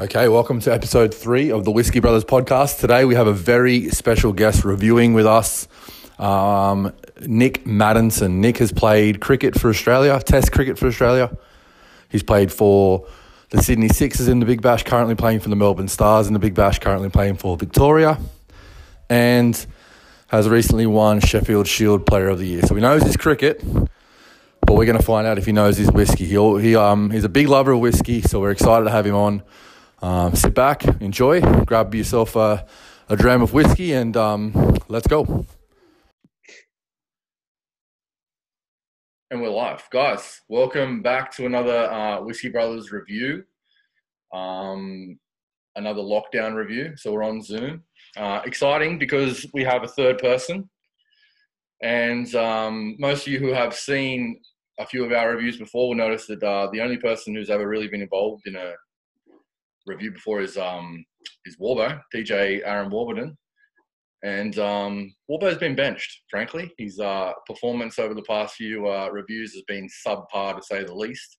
Okay, welcome to episode three of the Whiskey Brothers podcast. Today we have a very special guest reviewing with us, um, Nic Maddinson. Nic has played cricket for Australia, Test cricket for Australia. He's played for the Sydney Sixers in the Big Bash, currently playing for the Melbourne Stars in the Big Bash, currently playing for Victoria, and has recently won Sheffield Shield Player of the Year. So he knows his cricket, but we're going to find out if he knows his whiskey. He, he um, he's a big lover of whiskey, so we're excited to have him on. Um, sit back, enjoy, grab yourself a, a dram of whiskey, and um, let's go. And we're live, guys. Welcome back to another uh, Whiskey Brothers review, um, another lockdown review. So we're on Zoom. Uh, exciting because we have a third person, and um, most of you who have seen a few of our reviews before will notice that uh, the only person who's ever really been involved in a review before is um is Warbo, DJ Aaron Warburton. And um, Warbo's been benched, frankly. His uh, performance over the past few uh, reviews has been subpar, to say the least.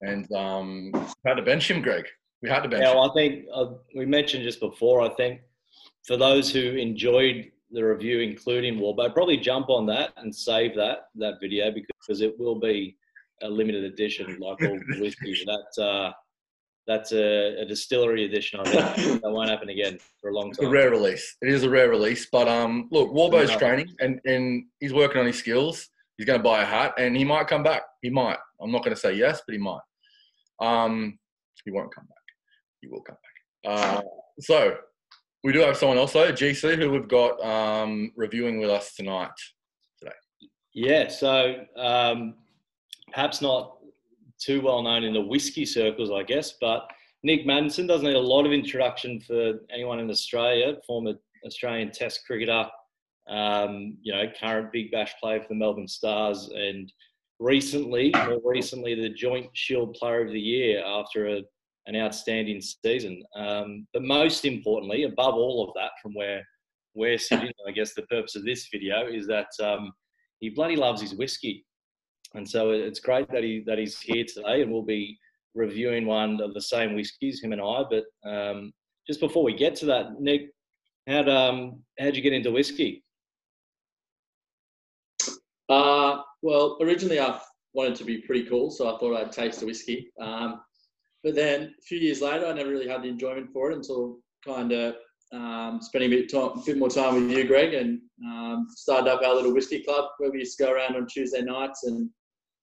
And um, had to bench him, Greg. We had to bench yeah, him. well, I think uh, we mentioned just before, I think for those who enjoyed the review, including Warbo, probably jump on that and save that that video because it will be a limited edition, like all whiskey. That uh, that's a, a, distillery edition. I think that won't happen again for a long It's time. a rare release. It is a rare release. But um, look, Warbo's training and, and he's working on his skills. He's going to buy a hat and he might come back. He might. I'm not going to say yes, but he might. Um, he won't come back. He will come back. Uh, so we do have someone else though, GC, who we've got um, reviewing with us tonight. Today. Yeah, so um, perhaps not too well known in the whiskey circles, I guess. But Nic Maddinson doesn't need a lot of introduction for anyone in Australia. Former Australian Test cricketer, um, you know, current Big Bash player for the Melbourne Stars, and recently, more recently, the Joint Shield Player of the Year after a, an outstanding season. Um, but most importantly, above all of that, from where we're sitting, I guess the purpose of this video is that um, he bloody loves his whiskey and so it's great that he that he's here today, and we'll be reviewing one of the same whiskies, him and I. But um, just before we get to that, Nic, how'd um how'd you get into whiskey? Uh, well, originally I wanted to be pretty cool, so I thought I'd taste a whiskey. Um, but then a few years later, I never really had the enjoyment for it until kind of um, spending a bit, time, a bit more time with you, Greg, and um, started up our little whiskey club where we used to go around on Tuesday nights and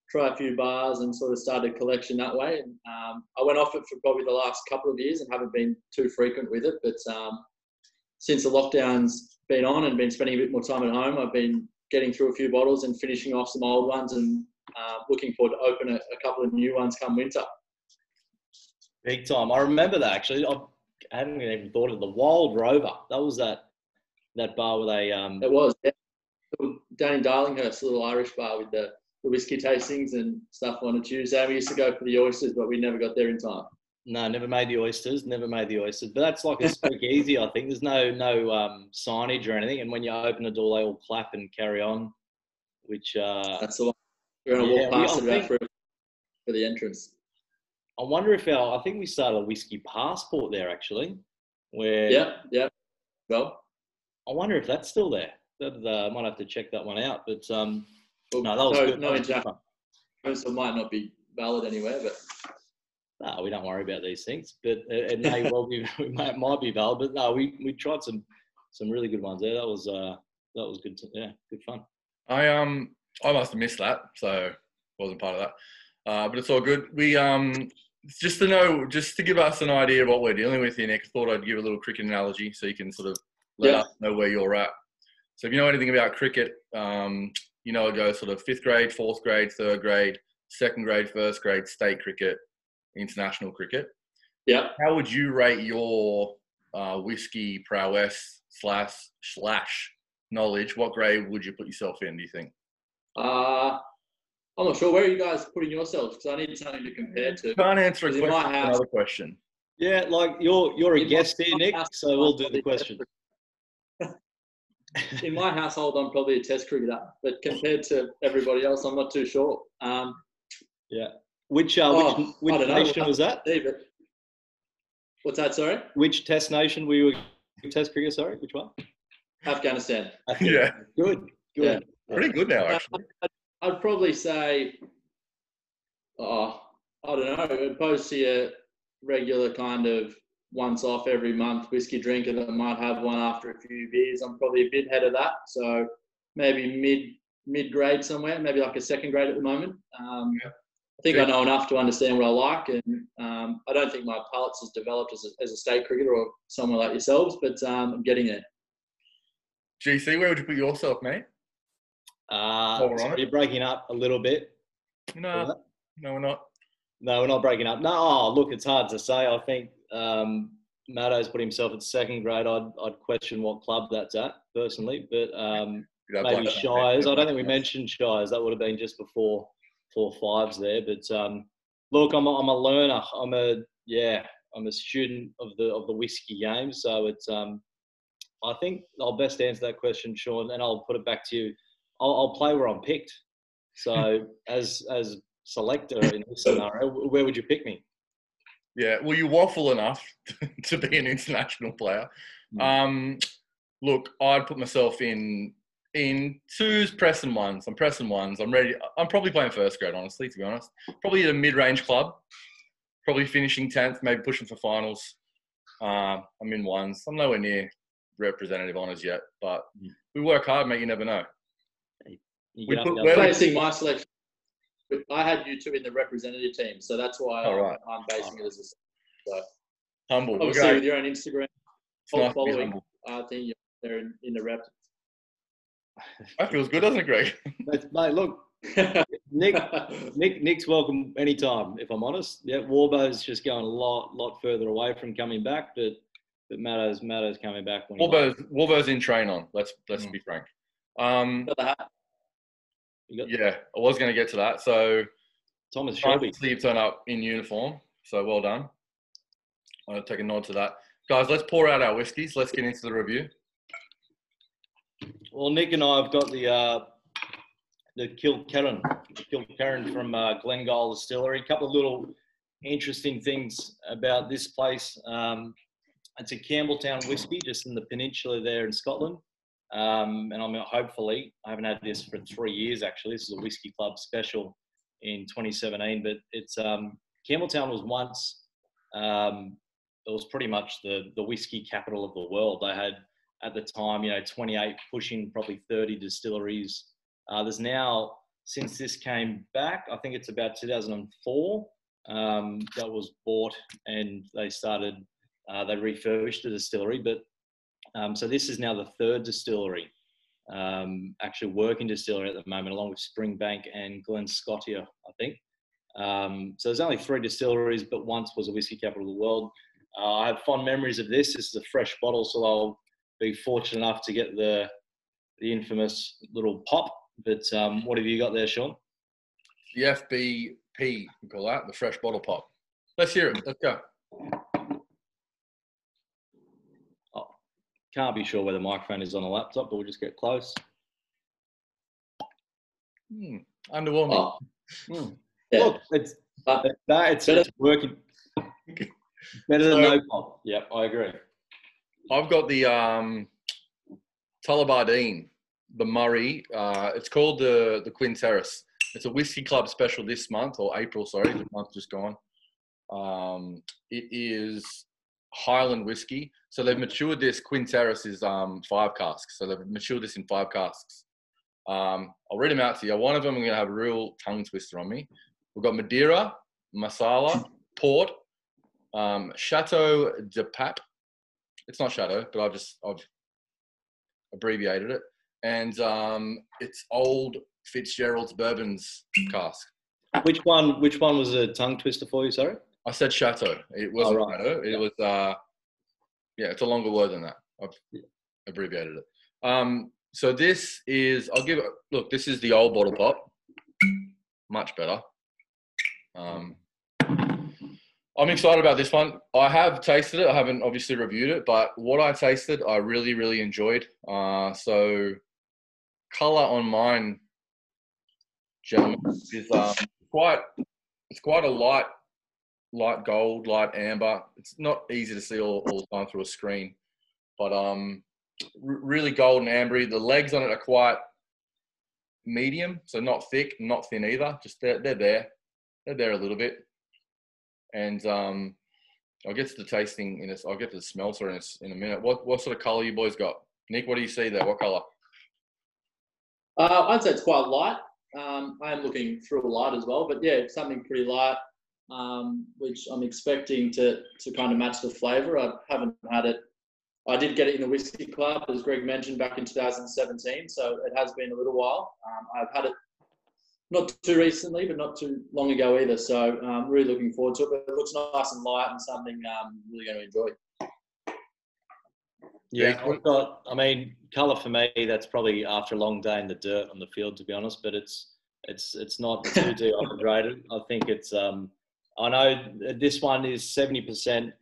try a few bars and sort of started a collection that way. And um, I went off it for probably the last couple of years and haven't been too frequent with it. But um, since the lockdown's been on and been spending a bit more time at home, I've been getting through a few bottles and finishing off some old ones and uh, looking forward to open a, a, couple of new ones come winter. Big time. I remember that actually. I hadn't even thought of the Wild Rover. That was that that bar with a. Um... It was. Yeah. Danny Darlinghurst, little Irish bar with the the whiskey tastings and stuff on a Tuesday. We used to go for the oysters, but we never got there in time. No, never made the oysters. Never made the oysters. But that's like a speakeasy. I think there's no no um, signage or anything, and when you open the door, they all clap and carry on. Which uh, that's the one. We're gonna yeah, walk past it think, for, for the entrance. I wonder if our I think we started a whiskey passport there actually. Where yeah yeah well. I wonder if that's still there. That, uh, I might have to check that one out. But um, well, no, that was no, good. No, exactly. So it might not be valid anywhere, but no, we don't worry about these things. But it, it may well be, might, might be valid. But no, we, we tried some some really good ones there. That was uh, that was good. To, yeah, good fun. I um I must have missed that, so wasn't part of that. Uh, but it's all good. We um just to know, just to give us an idea of what we're dealing with here, Nic. I thought I'd give a little cricket analogy so you can sort of let yeah. us know where you're at. So if you know anything about cricket, um, you know, it goes sort of fifth grade, fourth grade, third grade, second grade, first grade, state cricket, international cricket. Yeah. How would you rate your uh, whiskey prowess slash slash knowledge? What grade would you put yourself in? Do you think? Uh, I'm not sure. Where are you guys putting yourselves? Because I need something to compare to. Can't answer a question. House, another question. Yeah, like you're you're a guest here, Nic. So we'll do the question in my household, I'm probably a test cricketer, but compared to everybody else, I'm not too sure. Um, yeah. Which uh, oh, which, which nation know. was that? David. What's that? Sorry, Which Test nation were you? A test cricketer. sorry, which one? Afghanistan. Yeah, Good, good. pretty good now actually. I'd probably say, oh, I don't know, opposed to your regular kind of once off every month whiskey drinker that might have one after a few beers. I'm probably a bit ahead of that. So maybe mid mid grade somewhere, maybe like a second grade at the moment. Um, Yeah. I think Sure. I know enough to understand what I like, and um, I don't think my palate's as developed as a, as a state cricketer or someone like yourselves, but um, I'm getting there. GC, where would you put yourself, mate? Uh, we're so on it. you're breaking up a little bit. No, no, we're not. No, we're not breaking up. No, oh, look, it's hard to say. I think um, Maddo's put himself at second grade. I'd, I'd question what club that's at personally, but um, maybe Shires. I don't think we mentioned Shires. That would have been just before four fives there. But um, look, I'm a, I'm a learner. I'm a yeah. I'm a student of the of the whiskey game. So it's um, I think I'll best answer that question, Sean, and I'll put it back to you. I'll, I'll play where I'm picked. So as as selector in this scenario, where would you pick me? Yeah, well, you waffle enough to be an international player. Mm. Um, look, I'd put myself in in twos, pressing ones. I'm pressing ones. I'm ready. I'm probably playing first grade, honestly, to be honest. Probably at a mid-range club. Probably finishing tenth, maybe pushing for finals. Uh, I'm in ones. I'm nowhere near representative honours yet, but Mm. we work hard, mate. You never know. You We get up put- where other- my selection, I had you two in the representative team, so that's why Oh, I'm. I'm basing it as a. So Humble. We're obviously, going. with your own Instagram nice following. I think you're there in, in the rep. That feels good, doesn't it, Greg? Mate, mate, look, Nic, Nic, Nic's welcome anytime. If I'm honest, yeah, Warbo's just going a lot, lot further away from coming back, but but Matto's Matto's coming back when he. Warbo's, Warbo's in train on. Let's let's Mm. be frank. Um, Got the hat. You got yeah, I was going to get to that. So Thomas Shelby. see turn up in uniform. So well done. I'll take a nod to that, guys. Let's pour out our whiskies. Let's get into the review. Well, Nic and I have got the uh, the Kilkerran, Kilkerran from uh, Glengyle Distillery. A couple of little interesting things about this place. Um, it's a Campbeltown whiskey, just in the peninsula there in Scotland. Um, and I'm hopefully I haven't had this for three years actually. This is a whiskey club special in 2017, but it's um, Campbeltown was once um, it was pretty much the the whiskey capital of the world. They had at the time, you know, 28 pushing probably 30 distilleries. Uh, there's now, since this came back, I think it's about 2004, um, that was bought and they started, uh, they refurbished the distillery. But um, so this is now the third distillery, um, actually working distillery at the moment, along with Springbank and Glen Scotia, I think. Um, so there's only three distilleries, but once was a whiskey capital of the world. Uh, I have fond memories of this. This is a fresh bottle, so I'll be fortunate enough to get the the infamous little pop. But um, what have you got there, Sean? The FBP, we call that the fresh bottle pop. Let's hear it. Let's go. Can't be sure where the microphone is on a laptop, but we'll just get close. Hmm, underwhelming. Oh, Hmm. yeah. Look, it's Uh, it's, that, it's, better- it's working. Better than So- no pop. Yep, I agree. I've got the um, Tullibardine, the Murray. Uh, it's called the the Quinterris. It's a whiskey club special this month or April. Sorry, the month just gone. Um, it is Highland whiskey. So they've matured this. Quinterris is um, five casks. So they've matured this in five casks. Um, I'll read them out to you. One of them I'm going to have a real tongue twister on me. We've got Madeira, Marsala, Port, um, Chateau de Pape. It's not Chateau, but I've just I've abbreviated it, and um, it's old Fitzgerald's bourbons cask. Which one? Which one was a tongue twister for you? Sorry. I said Chateau. It wasn't right. Chateau. It Yeah. was uh, yeah, it's a longer word than that. I've abbreviated it. Um, so this is I'll give it. Look, this is the old bottle pop. Much better. Um, I'm excited about this one. I have tasted it. I haven't obviously reviewed it, but what I tasted, I really, really enjoyed. Uh, so, color on mine, gentlemen, is um, quite. It's quite a light, light gold, light amber. It's not easy to see all, all the time through a screen, but um, r- really golden ambery. The legs on it are quite medium, so not thick, not thin either. Just they're, they're there, they're there a little bit, and um, I'll get to the tasting in this. I'll get to the smell sorry in a, in a minute. What what sort of color you boys got? Nic, what do you see there? What color? Uh, I'd say it's quite light. Um, I am looking through a light as well, but yeah, something pretty light, um, which I'm expecting to to kind of match the flavour. I haven't had it. I did get it in the whiskey club, as Greg mentioned, back in 2017. So it has been a little while. Um, I've had it not too recently, but not too long ago either. So um, really looking forward to it. But it looks nice and light and something um, really going to enjoy. Yeah, I've got. I mean, colour for me, that's probably after a long day in the dirt on the field, to be honest. But it's it's it's not too dehydrated. I think it's. Um, I know this one is seventy percent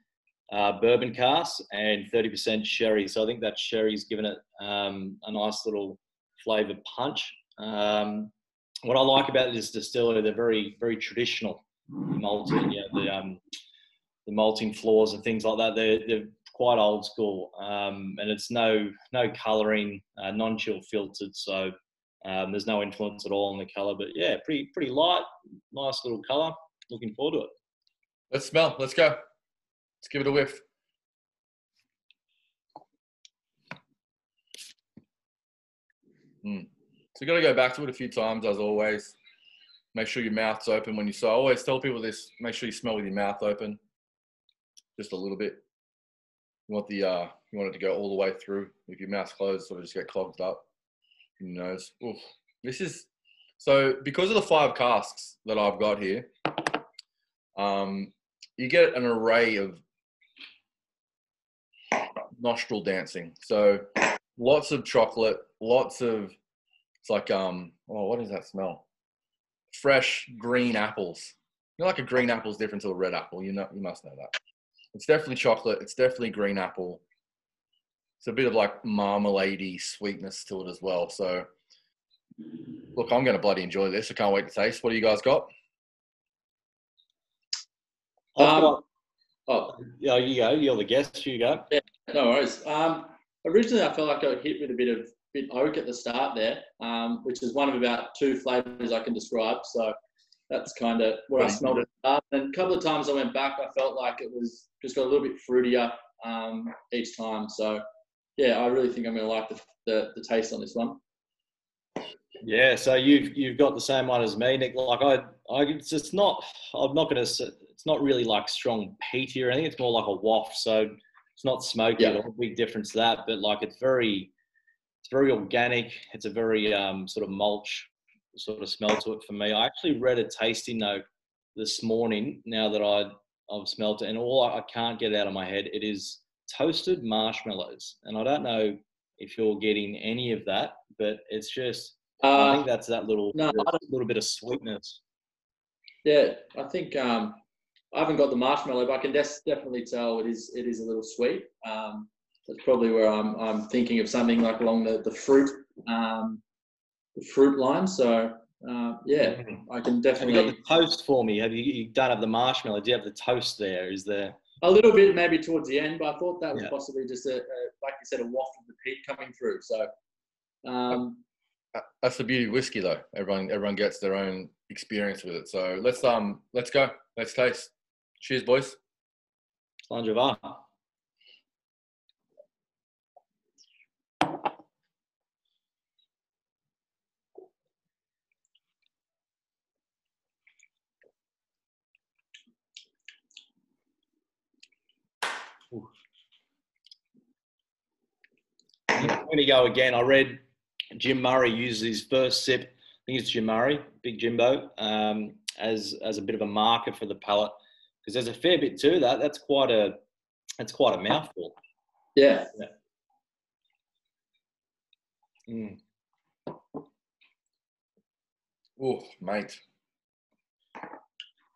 uh, bourbon cask and thirty percent sherry. So I think that sherry's given it um, a nice little flavour punch. Um, what I like about this distillery, they're very very traditional malting. Yeah, the um, the malting floors and things like that. They're, they're quite old school, um, and it's no no colouring, uh, non-chill filtered, so um, there's no influence at all on the colour. But yeah, pretty pretty light, nice little colour. Looking forward to it. Let's smell. Let's go. Let's give it a whiff. Mm. So you got to go back to it a few times, as always. Make sure your mouth's open when you. So I always tell people this: make sure you smell with your mouth open, just a little bit. You want the uh, you want it to go all the way through. If your mouth's closed, sort of just get clogged up your nose. Oof. This is so because of the five casks that I've got here. Um, you get an array of nostril dancing. So lots of chocolate, lots of it's like um oh what does that smell? Fresh green apples. You know, like a green apple is different to a red apple. You know you must know that. It's definitely chocolate. It's definitely green apple. It's a bit of like marmaladey sweetness to it as well. So, look, I'm going to bloody enjoy this. I can't wait to taste. What do you guys got? Um, oh, yeah, you go. You're the guest. You go. Yeah, no worries. Um, originally, I felt like I hit with a bit of bit oak at the start there, um, which is one of about two flavors I can describe. So that's kind of where I smelled it. Up. And a couple of times I went back, I felt like it was just got a little bit fruitier um, each time. So yeah, I really think I'm going to like the, the, the taste on this one. Yeah, so you've you've got the same one as me, Nic. Like I, I it's just not. I'm not going to. It's not really like strong peaty or anything. It's more like a waft. So it's not smoky Yeah. Big difference to that, but like it's very, it's very organic. It's a very um, sort of mulch sort of smell to it for me. I actually read a tasting note this morning. Now that I I've smelt it, and all I, I can't get out of my head, it is toasted marshmallows, and I don't know if you're getting any of that, but it's just. I Uh, think that's that little no, I little bit of sweetness. yeah, I think um, I haven't got the marshmallow, but I can des- definitely tell it is it is a little sweet. Um, that's probably where I'm I'm thinking of something like along the the fruit um, the fruit line. So uh, yeah, I can Have you definitely got the toast for me? Have you, you don't have the marshmallow? Do you have the toast there? Is there? a little bit maybe towards the end, but I thought that was Yeah. possibly just a, a like you said a waft of the peat coming through. So um, Uh, That's the beauty of whiskey, though. Everyone, everyone gets their own experience with it. So let's um, let's go. Let's taste. Cheers, boys. Slàinte mhath. I'm going to go again. I read Jim Murray uses his first sip. I think it's Jim Murray, Big Jimbo, um, as as a bit of a marker for the palate because there's a fair bit to that. That's quite a that's quite a mouthful. yeah, Mm. Oh, mate.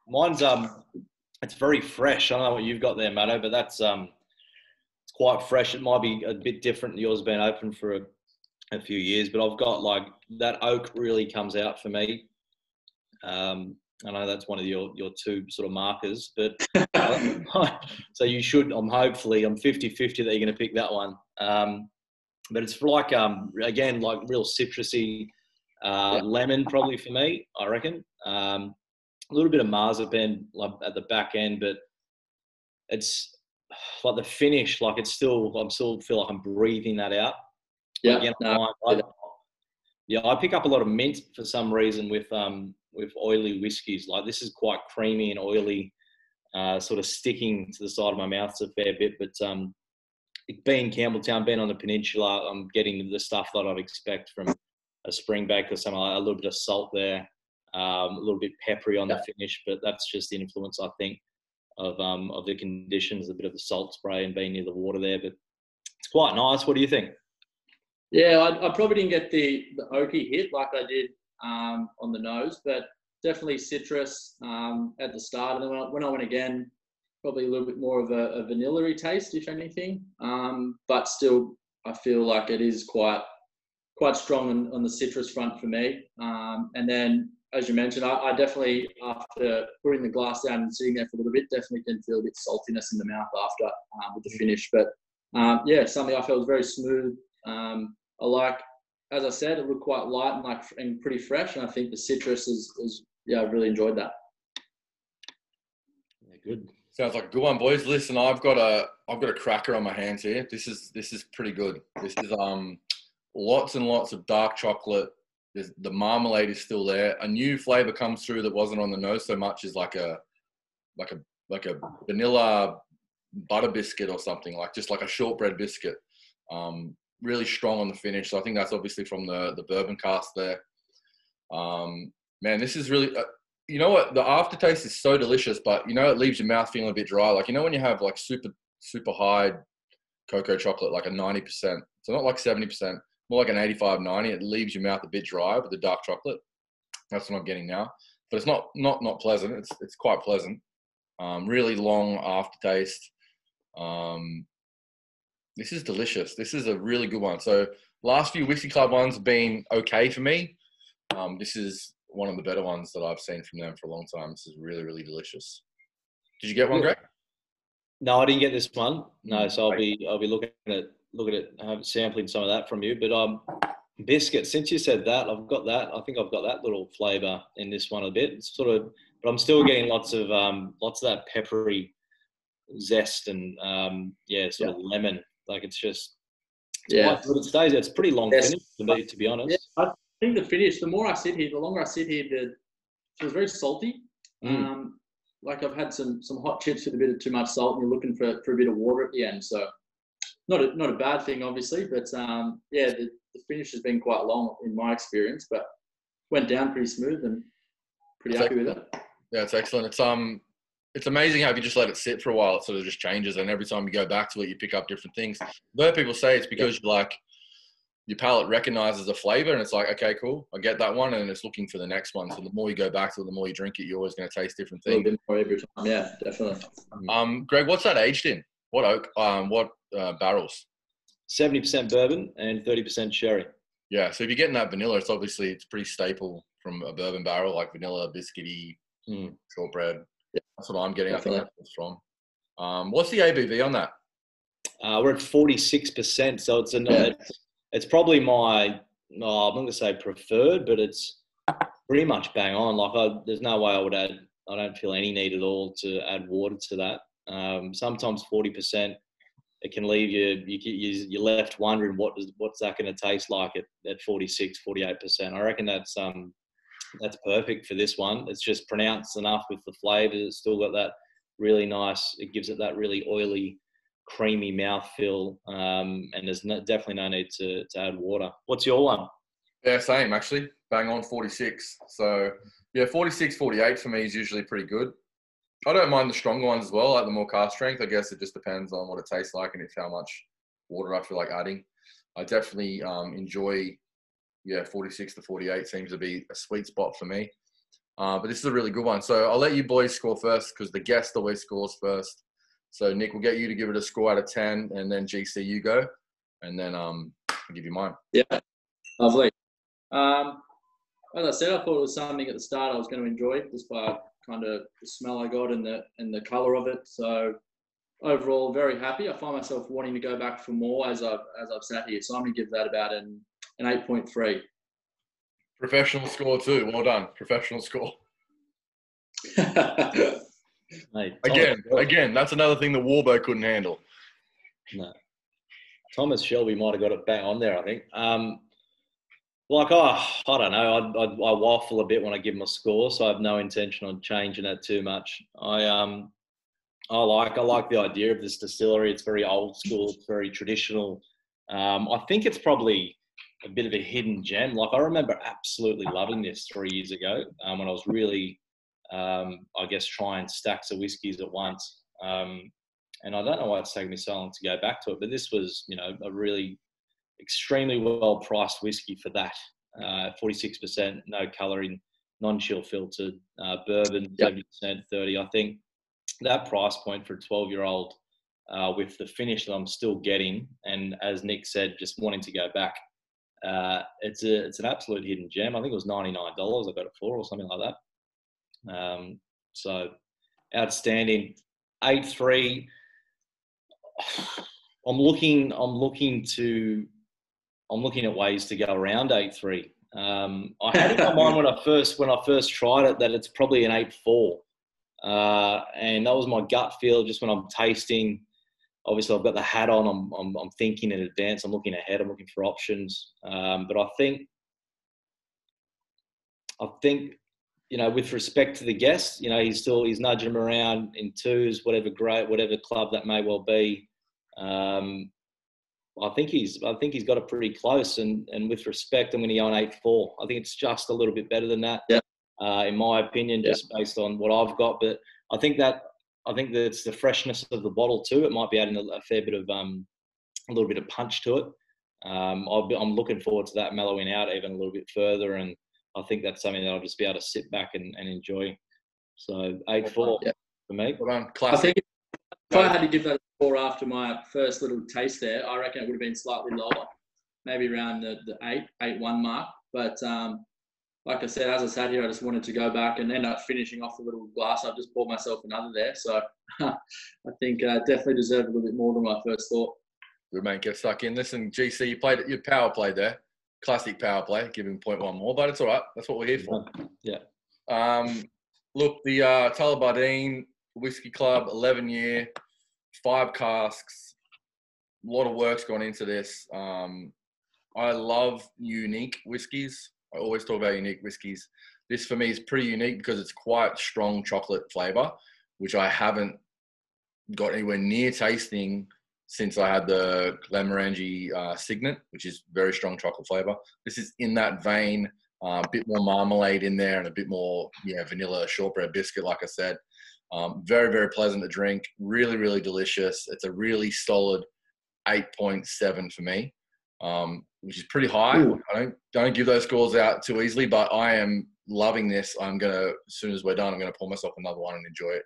Mine's um, it's very fresh. I don't know what you've got there, Matto, but that's um, it's quite fresh. It might be a bit different. Yours been open for a, a few years, but I've got like that oak really comes out for me. Um, I know that's one of your, your two sort of markers, but so you should. I'm hopefully I'm 50 50 that you're going to pick that one. Um, but it's like um, again like real citrusy uh, yeah. lemon probably for me. I reckon um, a little bit of marzipan like, at the back end, but it's like the finish. Like it's still I'm still feel like I'm breathing that out. Yeah. Again, no, I, yeah, I pick up a lot of mint for some reason with um with oily whiskies. Like this is quite creamy and oily, uh, sort of sticking to the side of my mouth a fair bit. But um, being Campbeltown, being on the peninsula, I'm getting the stuff that I'd expect from a Springbank or something like a little bit of salt there, um, a little bit peppery on yeah. the finish. But that's just the influence I think of um, of the conditions, a bit of the salt spray and being near the water there. But it's quite nice. What do you think? Yeah, I, I probably didn't get the the oaky hit like I did um, on the nose, but definitely citrus um, at the start. And then when I, when I, went again, probably a little bit more of a, a vanilla taste, if anything. Um, but still, I feel like it is quite quite strong on, on the citrus front for me. Um, and then, as you mentioned, I, I, definitely, after putting the glass down and sitting there for a little bit, definitely can feel a bit saltiness in the mouth after uh, with the finish. But um, yeah, something I felt was very smooth. Um, I like as I said, it looked quite light and like and pretty fresh. And I think the citrus is, is yeah, I really enjoyed that. Yeah, good. Sounds like a good one, boys. Listen, I've got a I've got a cracker on my hands here. This is this is pretty good. This is um lots and lots of dark chocolate. There's, the marmalade is still there. A new flavor comes through that wasn't on the nose so much is like a like a like a vanilla butter biscuit or something like just like a shortbread biscuit. Um, really strong on the finish. So I think that's obviously from the the bourbon cask there. Um, man, this is really. Uh, you know what? The aftertaste is so delicious, but you know it leaves your mouth feeling a bit dry. Like you know when you have like super super high cocoa chocolate, like a ninety percent. So not like seventy percent, more like an 85, 90. It leaves your mouth a bit dry with the dark chocolate. That's what I'm getting now. But it's not not not pleasant. It's it's quite pleasant. Um, really long aftertaste. Um, this is delicious. This is a really good one. So last few Whiskey Club ones have been okay for me. Um, this is one of the better ones that I've seen from them for a long time. This is really, really delicious. Did you get one, Greg? No, I didn't get this one. No, so I'll be I'll be looking at looking at sampling some of that from you. But um, biscuit. Since you said that, I've got that. I think I've got that little flavour in this one a bit. It's sort of, but I'm still getting lots of um, lots of that peppery zest and um, yeah, sort yeah. of lemon like it's just it's yeah, but it stays. It's pretty long yes. finish to be, to be honest. Yeah, I think the finish. The more I sit here, the longer I sit here, the it was very salty. Mm. Um, like I've had some some hot chips with a bit of too much salt, and you're looking for for a bit of water at the end. So not a not a bad thing, obviously, but um, yeah, the, the finish has been quite long in my experience, but went down pretty smooth and pretty happy with it. Yeah, it's excellent. It's um it's amazing how if you just let it sit for a while, it sort of just changes, and every time you go back to it, you pick up different things. Though people say it's because yeah. you like your palate recognizes a flavor, and it's like, okay, cool, I get that one, and it's looking for the next one. So the more you go back to it, the more you drink it, you're always going to taste different things. A bit more every time, yeah, definitely. Um, Greg, what's that aged in? What oak? Um, what uh, barrels? Seventy percent bourbon and thirty percent sherry. Yeah, so if you're getting that vanilla, it's obviously it's pretty staple from a bourbon barrel, like vanilla, biscuity, mm. shortbread. That's what I'm getting. Definitely. I think that's from. Um, what's the ABV on that? Uh, we're at 46%. So it's, an, yeah. it's, it's probably my, oh, I'm not going to say preferred, but it's pretty much bang on. Like, I, there's no way I would add, I don't feel any need at all to add water to that. Um, sometimes 40%, it can leave you, you, you, you're left wondering what does, what's that going to taste like at, at 46, 48%. I reckon that's, um, that's perfect for this one. It's just pronounced enough with the flavours. It's still got that really nice. It gives it that really oily, creamy mouthfeel, um, and there's no, definitely no need to, to add water. What's your one? Yeah, same actually. Bang on 46. So yeah, 46, 48 for me is usually pretty good. I don't mind the stronger ones as well, like the more cask strength. I guess it just depends on what it tastes like and if how much water I feel like adding. I definitely um, enjoy yeah, 46 to 48 seems to be a sweet spot for me. Uh, but this is a really good one. So I'll let you boys score first because the guest always scores first. So Nic, we'll get you to give it a score out of 10, and then GC you go, and then um, I'll give you mine. Yeah, lovely. Um, as I said, I thought it was something at the start I was going to enjoy just by kind of the smell I got and the and the color of it. So overall, very happy. I find myself wanting to go back for more as I've as I've sat here. So I'm going to give that about an an eight point three. Professional score too. Well done. Professional score. Mate, Again, Thomas, again, that's another thing that Warbo couldn't handle. No. Thomas Shelby might have got it bang on there, I think. Um, like, oh, I don't know. I, I, I waffle a bit when I give my score, so I have no intention on changing it too much. I um, I like I like the idea of this distillery. It's very old school. It's very traditional. Um, I think it's probably a bit of a hidden gem. Like I remember absolutely loving this three years ago um, when I was really, um, I guess, trying stacks of whiskies at once. Um, and I don't know why it's taken me so long to go back to it, but this was, you know, a really extremely well priced whiskey for that. Uh, 46%, no colouring, non chill filtered, uh, bourbon, Yep. 70%, 30. I think that price point for a 12 year old uh, with the finish that I'm still getting, and as Nic said, just wanting to go back, uh, it's a it's an absolute hidden gem. I think it was $99 I got it for, or something like that. Um, so outstanding. 8 3. I'm looking. I'm looking to. I'm looking at ways to go around eight three. Um, I had in my mind when I first when I first tried it that it's probably an eight four, uh, and that was my gut feel. Just when I'm tasting, obviously I've got the hat on. I'm I'm, I'm thinking in advance. I'm looking ahead. I'm looking for options. Um, but I think I think you know with respect to the guest, you know he's still he's nudging him around in twos, whatever great, whatever club that may well be. Um, I think he's I think he's got it pretty close, and and with respect, I'm going to go on eight four. I think it's just a little bit better than that, Yeah. uh, in my opinion, Yeah. just based on what I've got. But I think that I think that it's the freshness of the bottle too. It might be adding a, a fair bit of um, a little bit of punch to it. Um, I'll be, I'm looking forward to that mellowing out even a little bit further, and I think that's something that I'll just be able to sit back and, and enjoy. So eight four Yeah. for me. Well done. I Classic. think if I had to give that a score after my first little taste there, I reckon it would have been slightly lower, maybe around the, the eight, eight one mark. But um, like I said, as I sat here, I just wanted to go back and end up finishing off the little glass. I've just poured myself another there, so I think uh, definitely deserved a little bit more than my first thought. Good mate, get stuck in. Listen, GC, you played your power play there. Classic power play, giving point one more, but it's all right. That's what we're here for. Yeah. Um, look, the uh, Tullibardine Whiskey Club, 11 year, five casks. A lot of work's gone into this. Um, I love unique whiskies. I always talk about unique whiskies. This for me is pretty unique because it's quite strong chocolate flavor, which I haven't got anywhere near tasting since I had the Glenmorangie uh, Signet, which is very strong chocolate flavor. This is in that vein, uh, a bit more marmalade in there and a bit more, yeah, vanilla shortbread biscuit, like I said. Um, very, very pleasant to drink. Really, really delicious. It's a really solid 8.7 for me, um, which is pretty high. Ooh. I don't, don't give those scores out too easily, but I am loving this. I'm going to, as soon as we're done, I'm going to pour myself another one and enjoy it.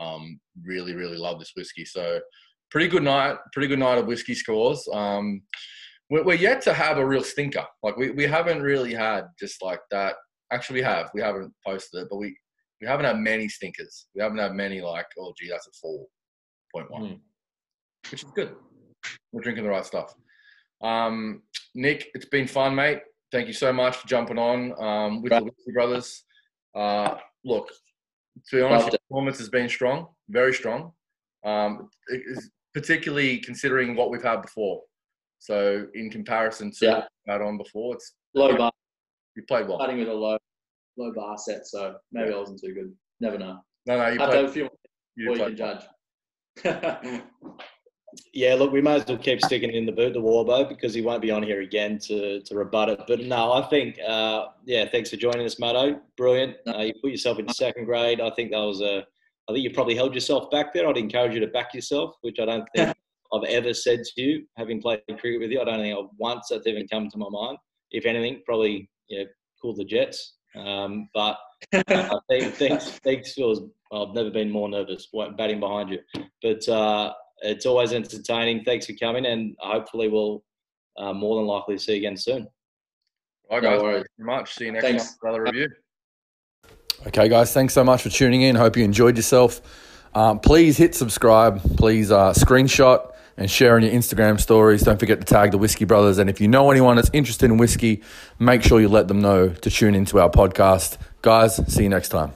Um, really, really love this whiskey. So, pretty good night. Pretty good night of whiskey scores. Um, we're, we're yet to have a real stinker. Like we, we haven't really had just like that. Actually, we have. We haven't posted it, but we we haven't had many stinkers. We haven't had many like, oh gee, that's a four point one, Hmm. which is good. We're drinking the right stuff. Um, Nic, it's been fun, mate. Thank you so much for jumping on um, with the Whiskey Brothers. Uh, look, to be honest, the performance has been strong, very strong. Um, particularly considering what we've had before. So, in comparison to Yeah. what we've had on before, it's Low bar, you played well. starting with a low, low bar set, so maybe I wasn't too good. Never know. No, no, you I have to have played. a few more You you can judge. Yeah, look, we might as well keep sticking in the boot the Warbo because he won't be on here again to, to rebut it. But no, I think, uh, yeah, thanks for joining us, Matto. Brilliant. Uh, you put yourself in second grade. I think that was a, I think you probably held yourself back there. I'd encourage you to back yourself, which I don't think I've ever said to you, having played cricket with you. I don't think I've once that's even come to my mind. If anything, probably, you know, cool the Jets. Um, but uh, thanks, thanks, thanks, Phil. I've never been more nervous batting behind you. But uh, it's always entertaining. Thanks for coming, and hopefully we'll uh, more than likely see you again soon. All right, No guys. worries. Thank you very much. See you next Thanks. time for another review. Okay, guys, thanks so much for tuning in. Hope you enjoyed yourself. Um, please hit subscribe. Please uh, screenshot and share on your Instagram stories. Don't forget to tag the Whiskey Brothers. And if you know anyone that's interested in whiskey, make sure you let them know to tune into our podcast. Guys, see you next time.